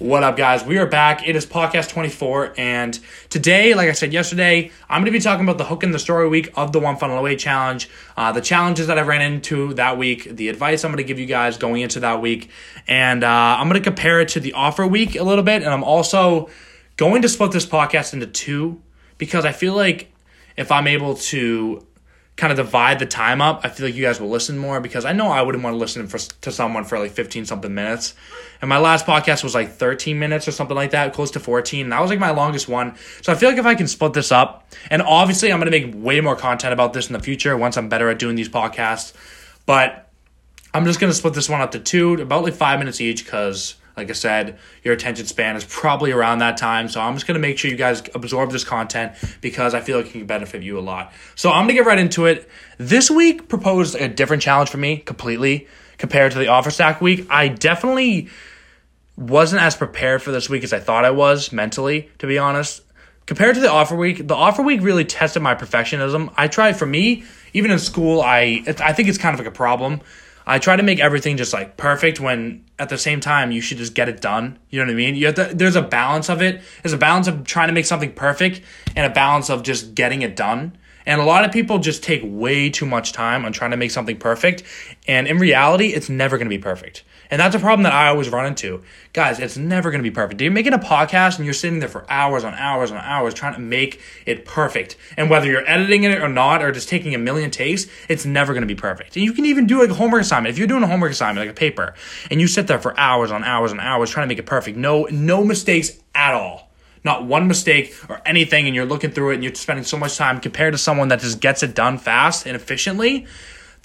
What up, guys? We are back. It is podcast 24, and today, like I said yesterday, I'm going to be talking about the hook in the story week of the One Funnel Away Challenge, uh, the challenges that I ran into that week, the advice I'm going to give you guys going into that week, and uh, I'm going to compare it to the offer week a little bit, and I'm also going to split this podcast into two because I feel like if I'm able to kind of divide the time up, I feel like you guys will listen more because I know I wouldn't want to listen for, to someone for like 15 something minutes. And my last podcast was like 13 minutes or something like that, close to 14. That was like my longest one. So I feel like if I can split this up, and obviously I'm going to make way more content about this in the future once I'm better at doing these podcasts. But I'm just going to split this one up to two, about like five minutes each because like I said, your attention span is probably around that time. So I'm just going to make sure you guys absorb this content because I feel like it can benefit you a lot. So I'm going to get right into it. This week proposed a different challenge for me completely compared to the offer stack week. I definitely wasn't as prepared for this week as I thought I was mentally, to be honest. Compared to the offer week, the offer week really tested my perfectionism. I tried for me, even in school, I I think it's kind of like a problem I try to make everything just like perfect when at the same time you should just get it done. You know what I mean? You have to, there's a balance of it. There's a balance of trying to make something perfect and a balance of just getting it done. And a lot of people just take way too much time on trying to make something perfect. And in reality, it's never going to be perfect. And that's a problem that I always run into. Guys, it's never going to be perfect. You're making a podcast and you're sitting there for hours on hours on hours trying to make it perfect. And whether you're editing it or not, or just taking a million takes, it's never going to be perfect. And you can even do like a homework assignment. If you're doing a homework assignment, like a paper, and you sit there for hours on hours on hours trying to make it perfect, no, no mistakes at all not one mistake or anything, and you're looking through it and you're spending so much time compared to someone that just gets it done fast and efficiently,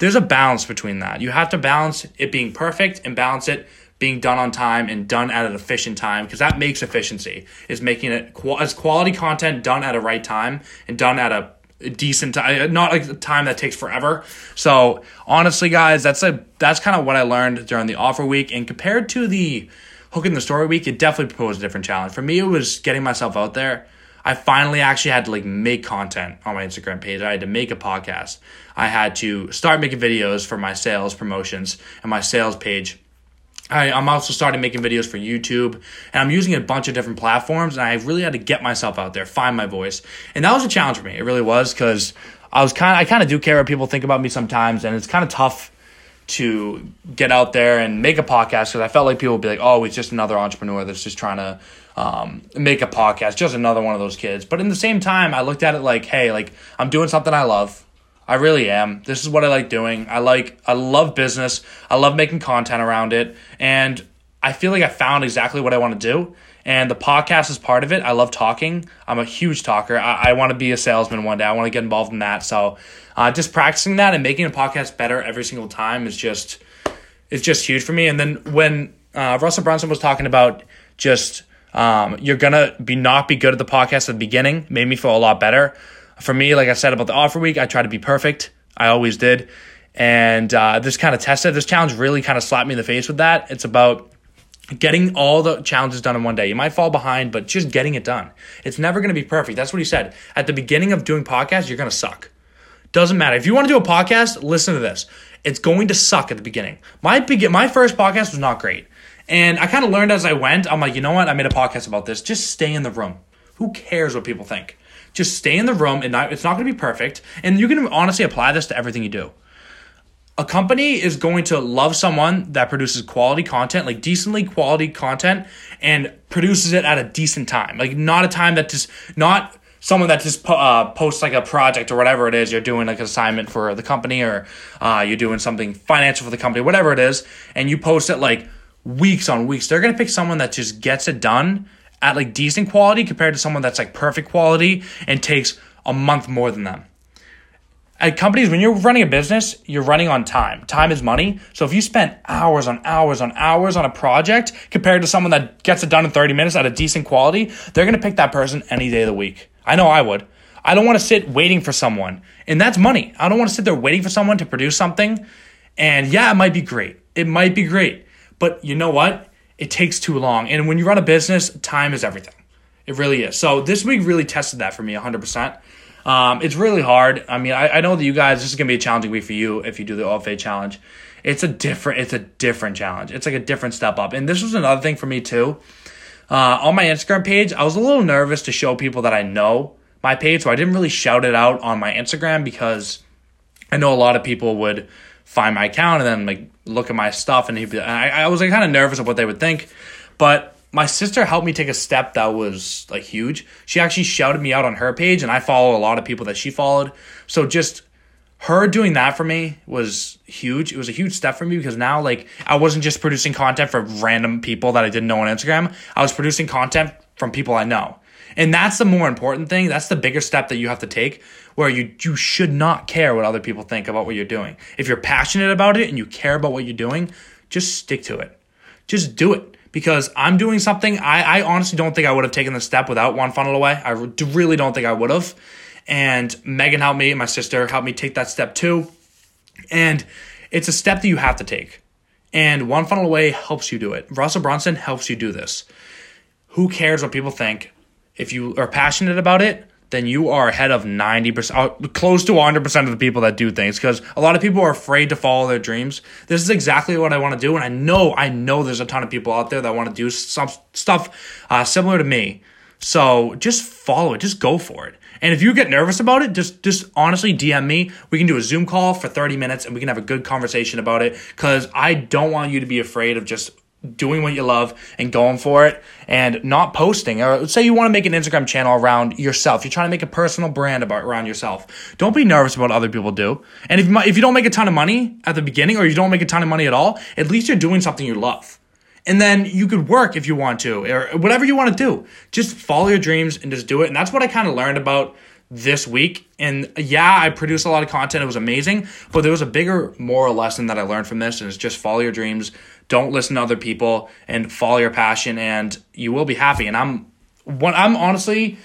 there's a balance between that. You have to balance it being perfect and balance it being done on time and done at an efficient time because that makes efficiency is making it as quality content done at a right time and done at a decent time uh, not like a time that takes forever so honestly guys that's a that's kind of what i learned during the offer week and compared to the hook in the story week it definitely posed a different challenge for me it was getting myself out there I finally actually had to like make content on my Instagram page. I had to make a podcast. I had to start making videos for my sales promotions and my sales page. I, am also starting making videos for YouTube and I'm using a bunch of different platforms and I really had to get myself out there, find my voice. And that was a challenge for me. It really was because I was kind of, I kind of do care what people think about me sometimes and it's kind of tough to get out there and make a podcast because I felt like people would be like, oh, it's just another entrepreneur that's just trying to um, make a podcast, just another one of those kids. But in the same time, I looked at it like, hey, like I'm doing something I love. I really am. This is what I like doing. I like I love business. I love making content around it. And I feel like I found exactly what I want to do. And the podcast is part of it. I love talking. I'm a huge talker. I, I want to be a salesman one day. I want to get involved in that. So uh, just practicing that and making a podcast better every single time is just is just huge for me. And then when uh, Russell Brunson was talking about just um, you're gonna be not be good at the podcast at the beginning. Made me feel a lot better. For me, like I said about the offer week, I try to be perfect. I always did, and uh, this kind of tested. This challenge really kind of slapped me in the face with that. It's about getting all the challenges done in one day. You might fall behind, but just getting it done. It's never going to be perfect. That's what he said. At the beginning of doing podcasts, you're going to suck. Doesn't matter. If you want to do a podcast, listen to this. It's going to suck at the beginning. My begin my first podcast was not great. And I kind of learned as I went. I'm like, you know what? I made a podcast about this. Just stay in the room. Who cares what people think? Just stay in the room, and not, it's not going to be perfect. And you can honestly apply this to everything you do. A company is going to love someone that produces quality content, like decently quality content, and produces it at a decent time. Like not a time that just not someone that just uh, posts like a project or whatever it is you're doing like an assignment for the company or uh, you're doing something financial for the company whatever it is and you post it like weeks on weeks. They're going to pick someone that just gets it done at like decent quality compared to someone that's like perfect quality and takes a month more than them. At companies, when you're running a business, you're running on time. Time is money. So if you spend hours on hours on hours on a project compared to someone that gets it done in 30 minutes at a decent quality, they're going to pick that person any day of the week. I know I would. I don't want to sit waiting for someone. And that's money. I don't want to sit there waiting for someone to produce something. And yeah, it might be great. It might be great. But you know what? It takes too long. And when you run a business, time is everything. It really is. So this week really tested that for me 100%. Um, it's really hard. I mean, I, I know that you guys, this is to be a challenging week for you if you do the OFA challenge. It's a different, it's a different challenge. It's like a different step up. And this was another thing for me too. Uh, on my Instagram page, I was a little nervous to show people that I know my page, so I didn't really shout it out on my Instagram because I know a lot of people would find my account and then like look at my stuff and I, I was like kind of nervous of what they would think, but my sister helped me take a step that was like huge. She actually shouted me out on her page and I follow a lot of people that she followed. So just her doing that for me was huge. It was a huge step for me because now like I wasn't just producing content for random people that I didn't know on Instagram. I was producing content from people I know. And that's the more important thing. That's the bigger step that you have to take where you you should not care what other people think about what you're doing. If you're passionate about it and you care about what you're doing, just stick to it. Just do it because I'm doing something I, I honestly don't think I would have taken the step without one funnel away. I really don't think I would have. And Megan helped me, my sister helped me take that step too. And it's a step that you have to take. And one funnel away helps you do it. Russell Brunson helps you do this. Who cares what people think? If you are passionate about it, then you are ahead of 90%, uh, close to 100% of the people that do things because a lot of people are afraid to follow their dreams. This is exactly what I want to do. And I know, I know there's a ton of people out there that want to do some stuff uh, similar to me. So just follow it, just go for it. And if you get nervous about it, just just honestly DM me. We can do a Zoom call for 30 minutes and we can have a good conversation about it cuz I don't want you to be afraid of just doing what you love and going for it and not posting or let's say you want to make an instagram channel around yourself you're trying to make a personal brand about around yourself don't be nervous about what other people do and if if you don't make a ton of money at the beginning or you don't make a ton of money at all at least you're doing something you love and then you could work if you want to or whatever you want to do just follow your dreams and just do it and that's what i kind of learned about this week. And yeah, I produced a lot of content. It was amazing. But there was a bigger moral lesson that I learned from this, and it's just follow your dreams. Don't listen to other people and follow your passion, and you will be happy. And I'm what I'm honestly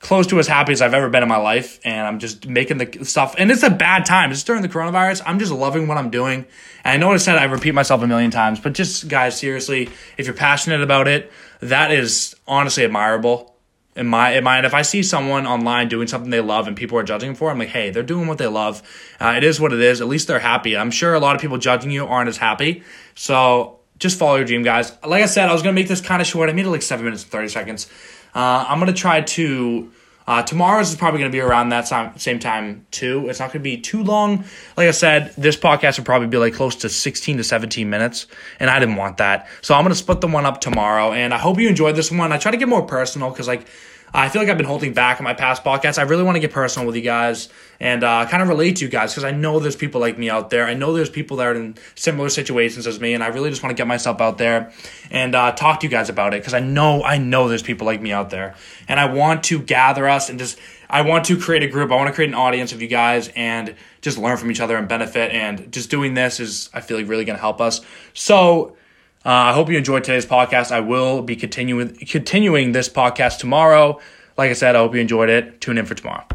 close to as happy as I've ever been in my life, and I'm just making the stuff. And it's a bad time. It's during the coronavirus. I'm just loving what I'm doing. And I know what I said I repeat myself a million times, but just guys, seriously, if you're passionate about it, that is honestly admirable in my in my and if I see someone online doing something they love and people are judging for, I'm like, hey, they're doing what they love. Uh, it is what it is. At least they're happy. I'm sure a lot of people judging you aren't as happy. So just follow your dream, guys. Like I said, I was gonna make this kind of short. I made it like seven minutes and thirty seconds. Uh, I'm gonna try to uh, tomorrow's is probably going to be around that same time too. It's not going to be too long. Like I said, this podcast will probably be like close to 16 to 17 minutes, and I didn't want that. So I'm going to split the one up tomorrow, and I hope you enjoyed this one. I try to get more personal because like I feel like I've been holding back in my past podcasts. I really want to get personal with you guys and uh, kind of relate to you guys because I know there's people like me out there. I know there's people that are in similar situations as me, and I really just want to get myself out there and uh, talk to you guys about it because I know I know there's people like me out there, and I want to gather us and just I want to create a group. I want to create an audience of you guys and just learn from each other and benefit. And just doing this is I feel like really going to help us. So uh, I hope you enjoyed today's podcast. I will be continuing continuing this podcast tomorrow. Like I said, I hope you enjoyed it. Tune in for tomorrow.